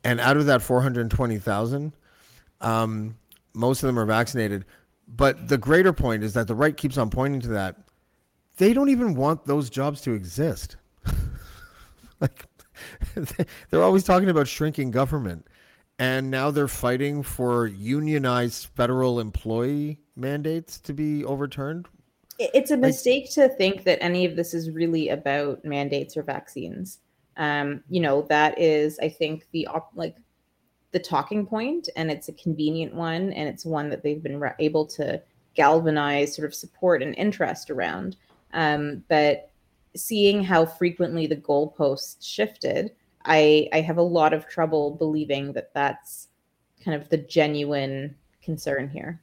And out of that 420000 um, most of them are vaccinated but the greater point is that the right keeps on pointing to that. They don't even want those jobs to exist. (laughs) like (laughs) they're always talking about shrinking government. And now they're fighting for unionized federal employee mandates to be overturned. It's a mistake like, to think that any of this is really about mandates or vaccines. Um, you know, that is, I think, the op- like the talking point and it's a convenient one and it's one that they've been re- able to galvanize sort of support and interest around. Um, but seeing how frequently the goalposts shifted i i have a lot of trouble believing that that's kind of the genuine concern here.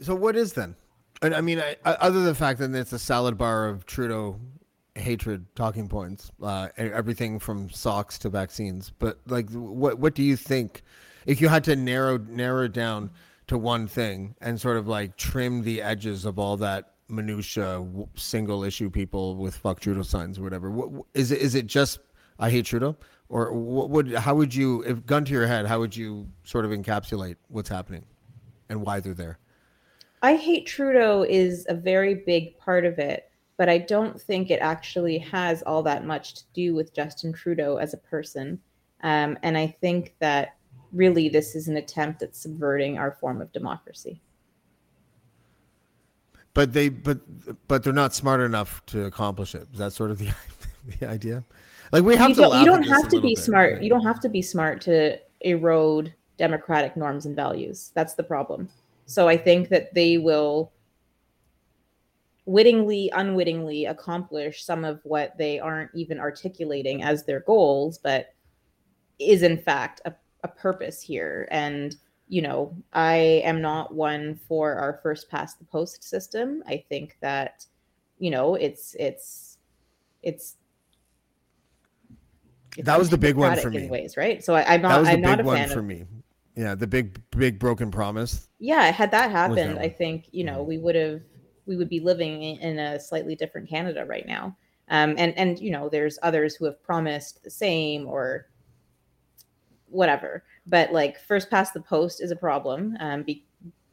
So what is then? I mean I, other than the fact that it's a salad bar of trudeau hatred talking points, uh, everything from socks to vaccines. But like, what what do you think? If you had to narrow narrow down to one thing and sort of like trim the edges of all that minutia, single issue people with "fuck Trudeau" signs or whatever, what, is it? Is it just I hate Trudeau, or what would? How would you, if gun to your head, how would you sort of encapsulate what's happening and why they're there? I hate Trudeau is a very big part of it, but I don't think it actually has all that much to do with Justin Trudeau as a person. Um, and I think that really this is an attempt at subverting our form of democracy. But they, but, but they're not smart enough to accomplish it. Is that sort of the, (laughs) the idea? Like we have you to. Don't, you don't have to be bit, smart. Right? You don't have to be smart to erode democratic norms and values. That's the problem. So I think that they will wittingly, unwittingly accomplish some of what they aren't even articulating as their goals, but is in fact a, a purpose here. And, you know, I am not one for our first past the post system. I think that, you know, it's, it's, it's, that was the big one for me. Ways, right? So I, am not. I'm not a fan for of, me. Yeah, the big big broken promise. Yeah, had that happened, that I think you know we would have we would be living in a slightly different Canada right now. Um, and and you know, there's others who have promised the same or whatever. But like first past the post is a problem. Um, be,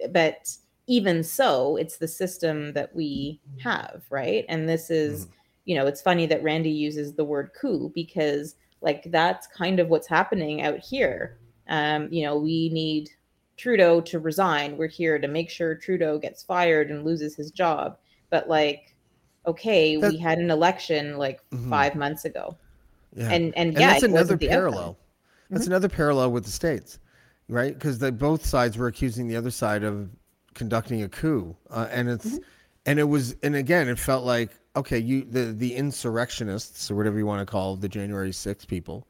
but even so, it's the system that we have, right? And this is, mm-hmm. you know, it's funny that Randy uses the word coup because like that's kind of what's happening out here um, you know, we need Trudeau to resign. We're here to make sure Trudeau gets fired and loses his job. But like, okay, that, we had an election like mm-hmm. five months ago. Yeah. And and, and yeah, that's another parallel. That's mm-hmm. another parallel with the states, right? Because both sides were accusing the other side of conducting a coup, uh, and it's mm-hmm. and it was and again it felt like okay, you the the insurrectionists or whatever you want to call the January 6 people,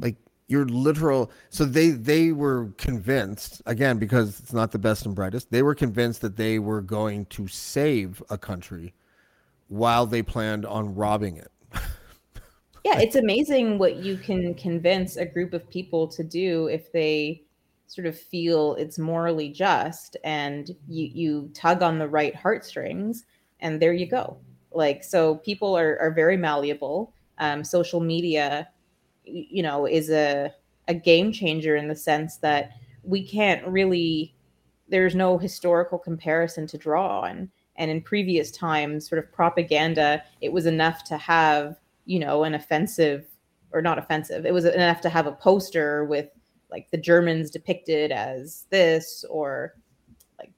like your literal so they they were convinced again because it's not the best and brightest they were convinced that they were going to save a country while they planned on robbing it. (laughs) Yeah it's amazing what you can convince a group of people to do if they sort of feel it's morally just and you you tug on the right heartstrings and there you go. Like so people are are very malleable. Um, social media you know is a a game changer in the sense that we can't really there's no historical comparison to draw on. And in previous times sort of propaganda it was enough to have you know an offensive or not offensive it was enough to have a poster with like the germans depicted as this or like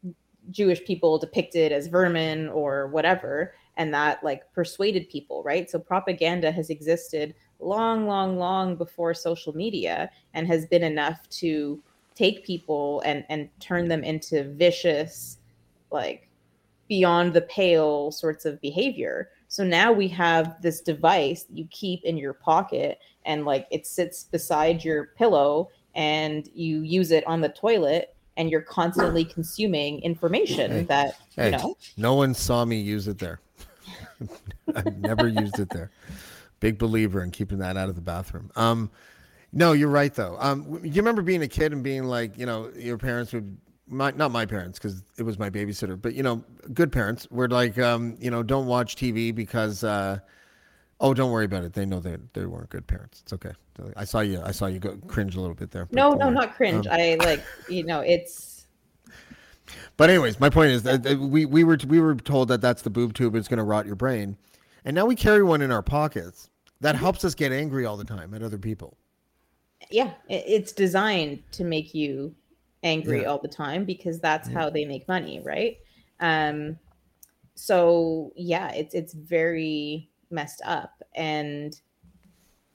jewish people depicted as vermin or whatever. And that like persuaded people right? So propaganda has existed long, long, long before social media and has been enough to take people and and turn them into vicious, like beyond the pale sorts of behavior. So now we have this device you keep in your pocket and like it sits beside your pillow and you use it on the toilet and you're constantly (coughs) consuming information hey, that you hey, know no one saw me use it there. (laughs) I've never used it there. Big believer in keeping that out of the bathroom. Um, no, you're right though. Um, you remember being a kid and being like, you know, your parents would, my, not my parents because it was my babysitter, but you know, good parents were like, um, you know, don't watch TV because, uh, oh, don't worry about it. They know they they weren't good parents. It's okay. I saw you. I saw you go cringe a little bit there. No, no, not cringe. Um, I like, you know, it's. But anyways, my point is that we we were we were told that that's the boob tube. It's going to rot your brain. And now we carry one in our pockets that helps us get angry all the time at other people. Yeah, it's designed to make you angry yeah. all the time because that's yeah. how they make money, right? Um so yeah, it's it's very messed up and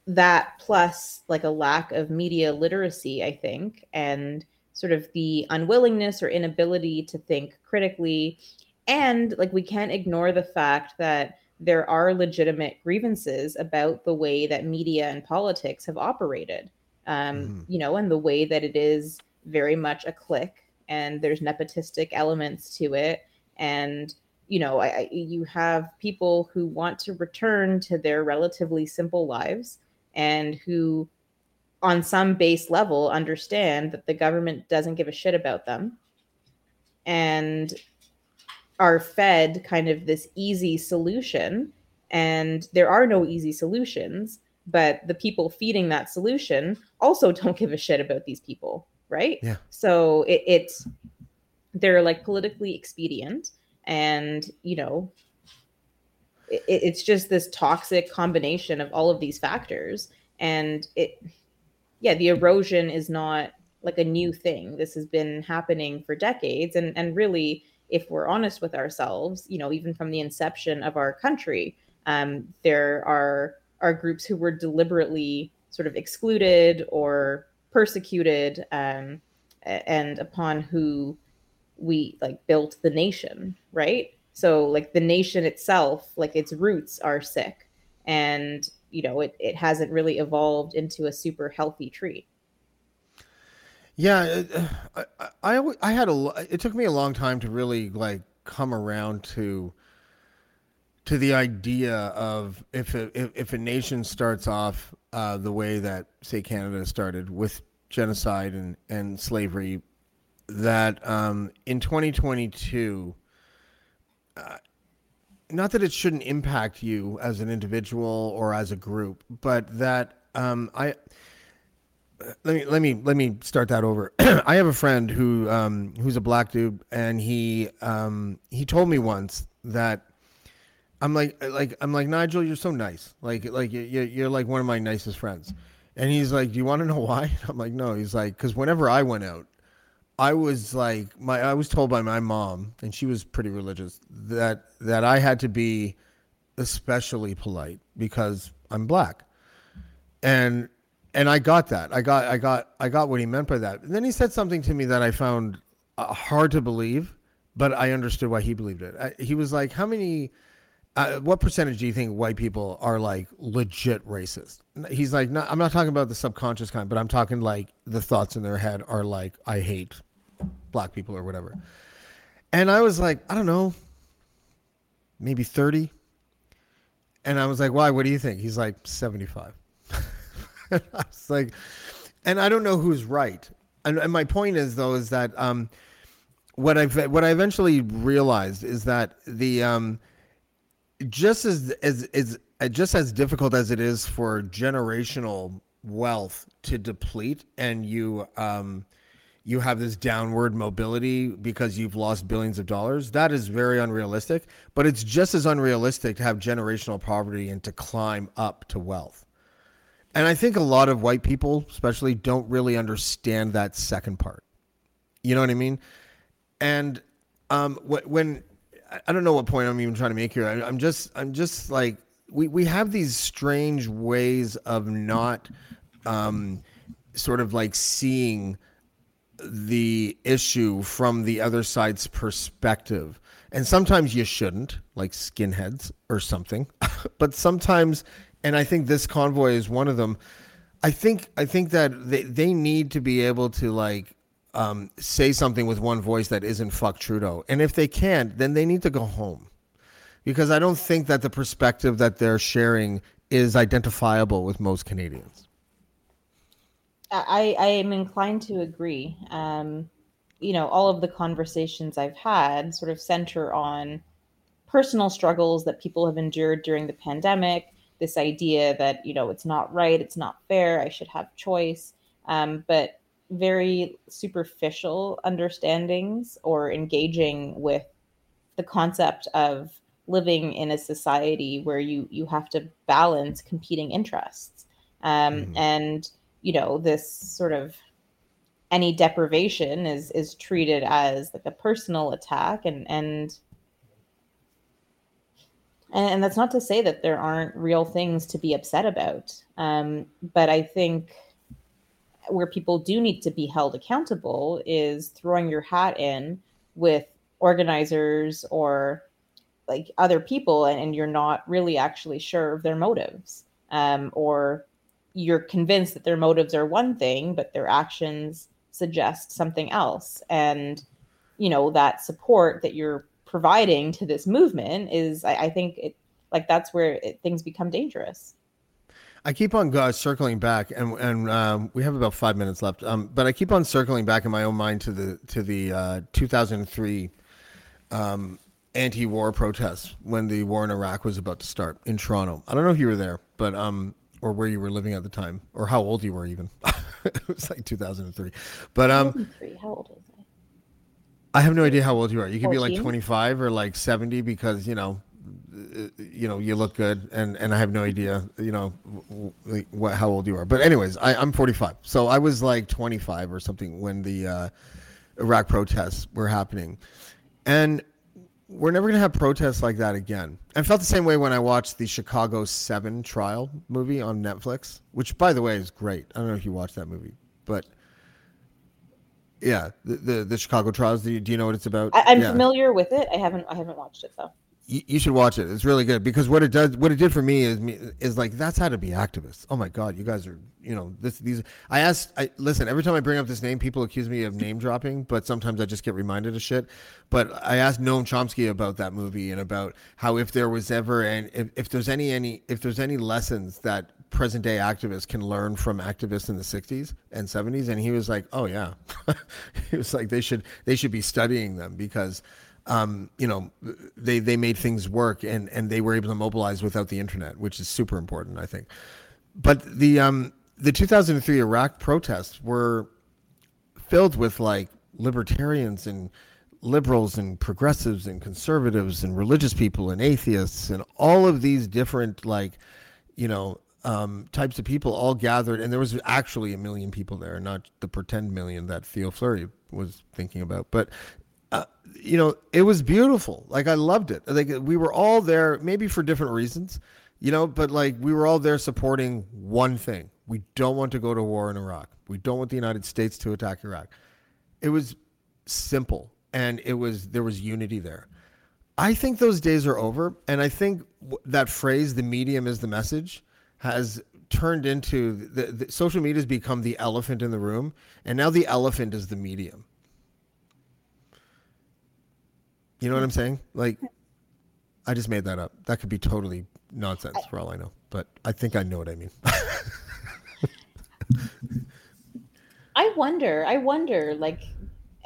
that plus like a lack of media literacy, I think, and sort of the unwillingness or inability to think critically and like we can't ignore the fact that there are legitimate grievances about the way that media and politics have operated. Um, mm. You know, and the way that it is very much a clique and there's nepotistic elements to it. And you know, I, you have people who want to return to their relatively simple lives and who, on some base level, understand that the government doesn't give a shit about them and are fed kind of this easy solution. And there are no easy solutions, but the people feeding that solution also (laughs) don't give a shit about these people, right? Yeah. So it, it's, they're like politically expedient and you know it, it's just this toxic combination of all of these factors and it yeah the erosion is not like a new thing this has been happening for decades and and really if we're honest with ourselves you know even from the inception of our country um, there are are groups who were deliberately sort of excluded or persecuted um, and upon who we like built the nation, right? So like the nation itself, like its roots are sick and you know it, it hasn't really evolved into a super healthy tree. Yeah, I, I, I, I had a. It took me a long time to really like come around to to the idea of if a, if, if a nation starts off uh, the way that say Canada started with genocide and, and slavery that um, in 2022, uh, not that it shouldn't impact you as an individual or as a group, but that um, I let me let me let me start that over. (clears throat) I have a friend who um, who's a black dude, and he um, he told me once that I'm like like I'm like Nigel, you're so nice, like like you're you're like one of my nicest friends, and he's like, do you want to know why? (laughs) I'm like, no. He's like, because whenever I went out, I was like my I was told by my mom, and she was pretty religious, that that I had to be especially polite because I'm black. And and I got that. I got I got I got what he meant by that. And then he said something to me that I found uh, hard to believe, but I understood why he believed it. I, he was like, "How many uh, what percentage do you think white people are like legit racist? He's like, I'm not talking about the subconscious kind, but I'm talking like the thoughts in their head are like, I hate black people or whatever. And I was like, I don't know, maybe 30. And I was like, why? What do you think? He's like, 75. (laughs) I was like, and I don't know who's right. And, and my point is, though, is that um, what I've what I eventually realized is that the um, just as as is just as difficult as it is for generational wealth to deplete and you um you have this downward mobility because you've lost billions of dollars that is very unrealistic but it's just as unrealistic to have generational poverty and to climb up to wealth and i think a lot of white people especially don't really understand that second part you know what i mean and um when I don't know what point I'm even trying to make here. I, am just I'm just like we we have these strange ways of not um, sort of like seeing the issue from the other side's perspective. And sometimes you shouldn't, like skinheads or something. (laughs) but sometimes and I think this convoy is one of them. I think I think that they, they need to be able to like um, say something with one voice that isn't fuck Trudeau. And if they can't, then they need to go home. Because I don't think that the perspective that they're sharing is identifiable with most Canadians. I, I am inclined to agree. Um, you know, all of the conversations I've had sort of center on personal struggles that people have endured during the pandemic, this idea that, you know, it's not right, it's not fair, I should have choice. Um, but very superficial understandings or engaging with the concept of living in a society where you you have to balance competing interests um, mm. and you know this sort of any deprivation is is treated as like a personal attack and and and, that's not to say that there aren't real things to be upset about. Um, but i think where people do need to be held accountable is throwing your hat in with organizers or like other people and, and you're not really actually sure of their motives. Um, or you're convinced that their motives are one thing but their actions suggest something else. And you know that support that you're providing to this movement is I, I think it like that's where it, things become dangerous. I keep on uh, circling back, and and um, we have about five minutes left. Um, but I keep on circling back in my own mind to the to the uh, 2003 um, anti-war protests when the war in Iraq was about to start in Toronto. I don't know if you were there, but um, or where you were living at the time, or how old you were even. (laughs) it was like 2003. But um, how old I? Have no idea how old you are. You could 14? be like 25 or like 70 because you know you know you look good and and i have no idea you know what how old you are but anyways I, i'm 45 so i was like 25 or something when the uh, iraq protests were happening and we're never going to have protests like that again i felt the same way when i watched the chicago 7 trial movie on netflix which by the way is great i don't know if you watched that movie but yeah the the, the chicago trials do you, do you know what it's about I, am yeah. familiar with it i haven't i haven't watched it though you, should watch it. It's really good because what it does, what it did for me is is like that's how to be activists. Oh my god, you guys are, you know, this these. I asked, I listen. Every time I bring up this name, people accuse me of name dropping, but sometimes I just get reminded of shit. But I asked Noam Chomsky about that movie and about how if there was ever and if, if there's any any if there's any lessons that present day activists can learn from activists in the 60s and 70s and he was like oh yeah (laughs) he was like they should they should be studying them because um, you know, they they made things work and and they were able to mobilize without the internet, which is super important, I think. But the um, the 2003 Iraq protests were filled with like libertarians and liberals and progressives and conservatives and religious people and atheists and all of these different like you know um, types of people all gathered and there was actually a million people there not the pretend million that theo fleury was thinking about but uh, you know, it was beautiful. Like I loved it. Like we were all there, maybe for different reasons, you know, but like we were all there supporting one thing. We don't want to go to war in Iraq. We don't want the United States to attack Iraq. It was simple, and it was there was unity there. I think those days are over, and I think that phrase "the medium is the message" has turned into the, the social media has become the elephant in the room, and now the elephant is the medium You know what I'm saying? Like, I just made that up. That could be totally nonsense for all I know, but I think I know what I mean. (laughs) I wonder. I wonder. Like,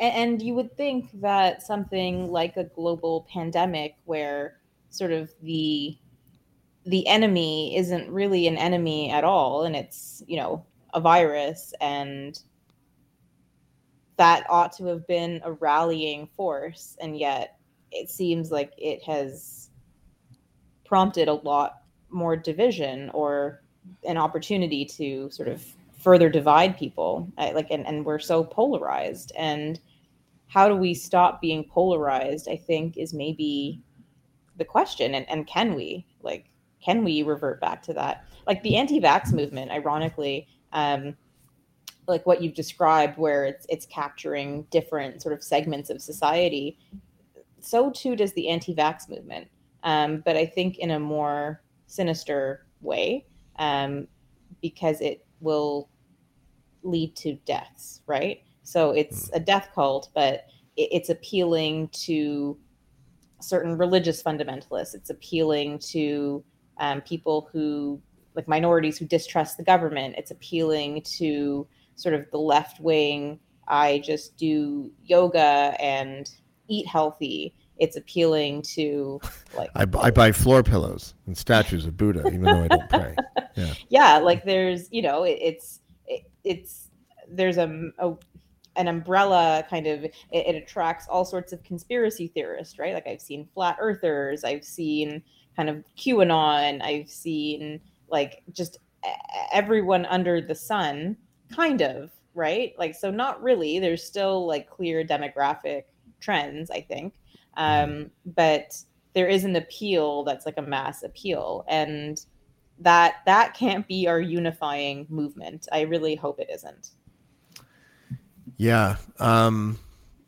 and you would think that something like a global pandemic, where sort of the the enemy isn't really an enemy at all, and it's you know a virus, and that ought to have been a rallying force, and yet it seems like it has prompted a lot more division or an opportunity to sort of further divide people like and, and we're so polarized. And how do we stop being polarized i think is maybe the question and, and can we? Like can we revert back to that like the anti-vax movement ironically um like what you've described where it's it's capturing different sort of segments of society so too does the anti-vax movement, um, but I think in a more sinister way, um, because it will lead to deaths, right? So it's a death cult, but it, it's appealing to certain religious fundamentalists. It's appealing to um, people who, like minorities who distrust the government. It's appealing to sort of the left wing. I just do yoga and eat healthy. It's appealing to like I, I buy floor pillows and statues of Buddha, even though I don't pray. (laughs) Yeah, yeah, like there's you know it, it's it, it's there's a, a an umbrella kind of it, it, attracts all sorts of conspiracy theorists right like i've seen flat earthers i've seen kind of qanon i've seen like just everyone under the sun kind of right like so not really there's still like clear demographic trends, I think. Um, but there is an appeal that's like a mass appeal, and that that can't be our unifying movement. I really hope it isn't. Yeah. Um,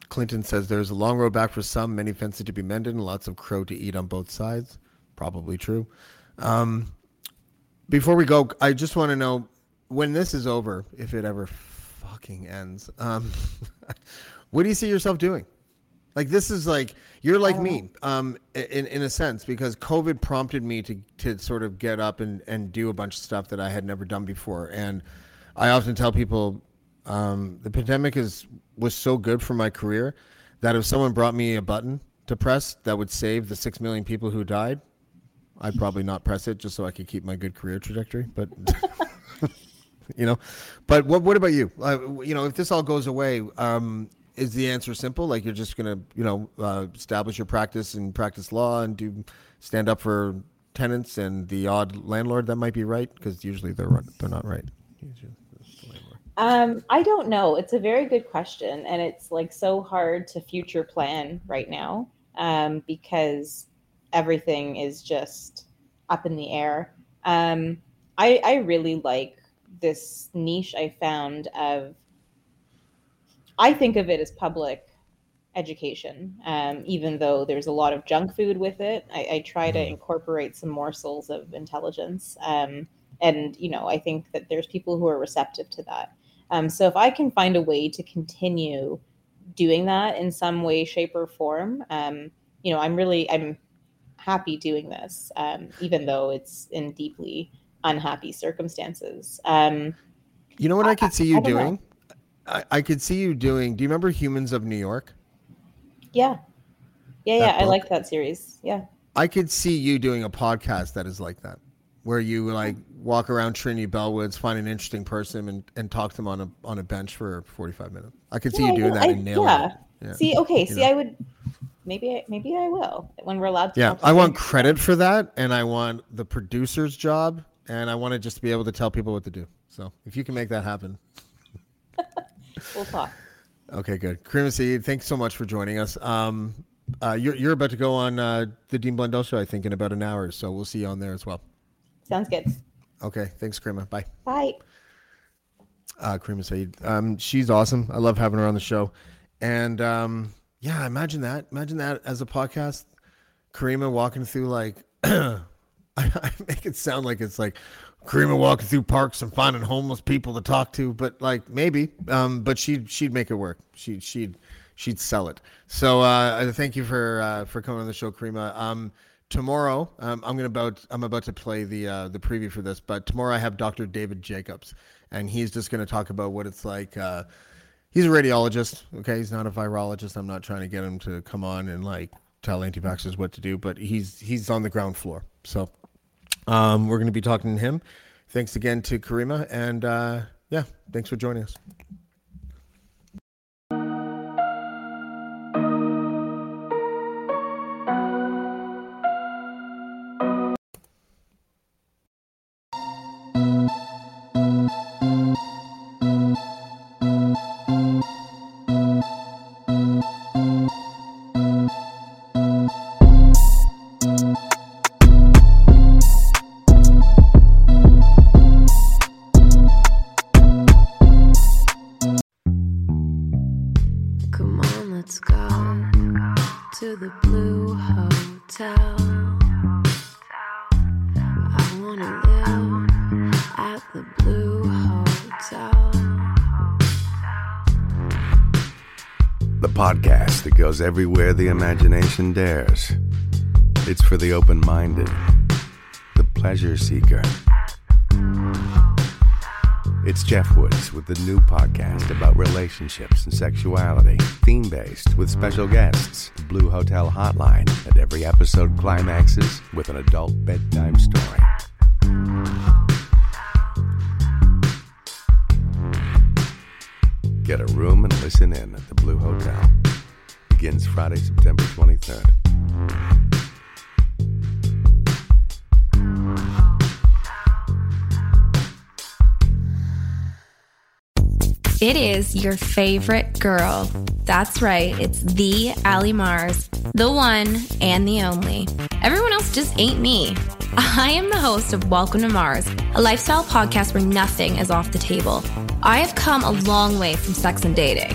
Clinton says there's a long road back for some, many fences to be mended, and lots of crow to eat on both sides. Probably true. Um, before we go, I just want to know when this is over, if it ever fucking ends. Um, (laughs) what do you see yourself doing? Like this is like you're like me, um, in in a sense, because COVID prompted me to to sort of get up and and do a bunch of stuff that I had never done before. And I often tell people, um, the pandemic is was so good for my career that if someone brought me a button to press that would save the six million people who died, I'd probably not press it just so I could keep my good career trajectory. But (laughs) you know, but what what about you? Uh, you know, if this all goes away, um, is the answer simple? Like you're just gonna you know uh, establish your practice and practice law and do stand up for tenants and the odd landlord that might be right because usually they're they're not right. Usually it's the landlord. Um, I don't know. It's a very good question, and it's like so hard to future plan right now um, because everything is just up in the air. Um, I, I really like this niche I found of. I think of it as public education, um, even though there's a lot of junk food with it. I, I try to incorporate some morsels of intelligence. Um, and you know i think that there's people who are receptive to that um, so if i can find a way to continue doing that in some way shape or form um, you know i'm really i'm happy doing this um, even though it's in deeply unhappy circumstances um, You know what I, could see you I doing? I, I could see you doing. Do you remember Humans of New York? yeah yeah That yeah i like that series yeah I could see you doing a podcast that is like that, where you like walk around Trinity Bellwoods, find an interesting person, and, and talk to them on a on a bench for forty five minutes. I could see Yeah, you doing that I- and nailing yeah. it. Yeah. see okay see know. i would maybe I, maybe i will when we're allowed to Yeah, I want credit for that, and I want the producer's job, and I want to just be able to tell people what to do. So if you can make that happen, (laughs) we'll talk okay, good. Caryma Sa'd, thanks so much for joining us. Um, uh, you're you're about to go on uh, the Dean Blundell show, I think, in about an hour, so we'll see you on there as well. sounds good Okay, thanks, Caryma. Bye. bye uh, Caryma Sa'd. Um, she's awesome. I love having her on the show. And um, yeah, imagine that. Imagine that as a podcast. Caryma walking through like, (clears throat) I, I make it sound like it's like Caryma walking through parks and finding homeless people to talk to, but like maybe. Um, but she'd she'd make it work. She she'd she'd sell it. So uh, thank you for uh, for coming on the show, Caryma. Um, tomorrow um, i'm gonna about i'm about to play the uh, the preview for this but tomorrow i have dr david jacobs and he's just gonna talk about what it's like uh, he's a radiologist okay? He's not a virologist. I'm not trying to get him to come on and like tell anti-vaxxers what to do but he's he's on the ground floor. So um, we're going to be talking to him. Thanks again to caryma and uh, yeah thanks for joining us goes everywhere the imagination dares. It's for the open minded, the pleasure seeker. It's Jeff Woods with the new podcast about relationships and sexuality, theme based with special guests, the Blue Hotel Hotline, and every episode climaxes with an adult bedtime story. Get a room and listen in at the Blue Hotel. Begins Friday, September 23rd. It is your favorite girl. That's right, it's the Ali Mars, the one and the only. Everyone else just ain't me. I am the host of Welcome to Mars, a lifestyle podcast where nothing is off the table. I have come a long way from sex and dating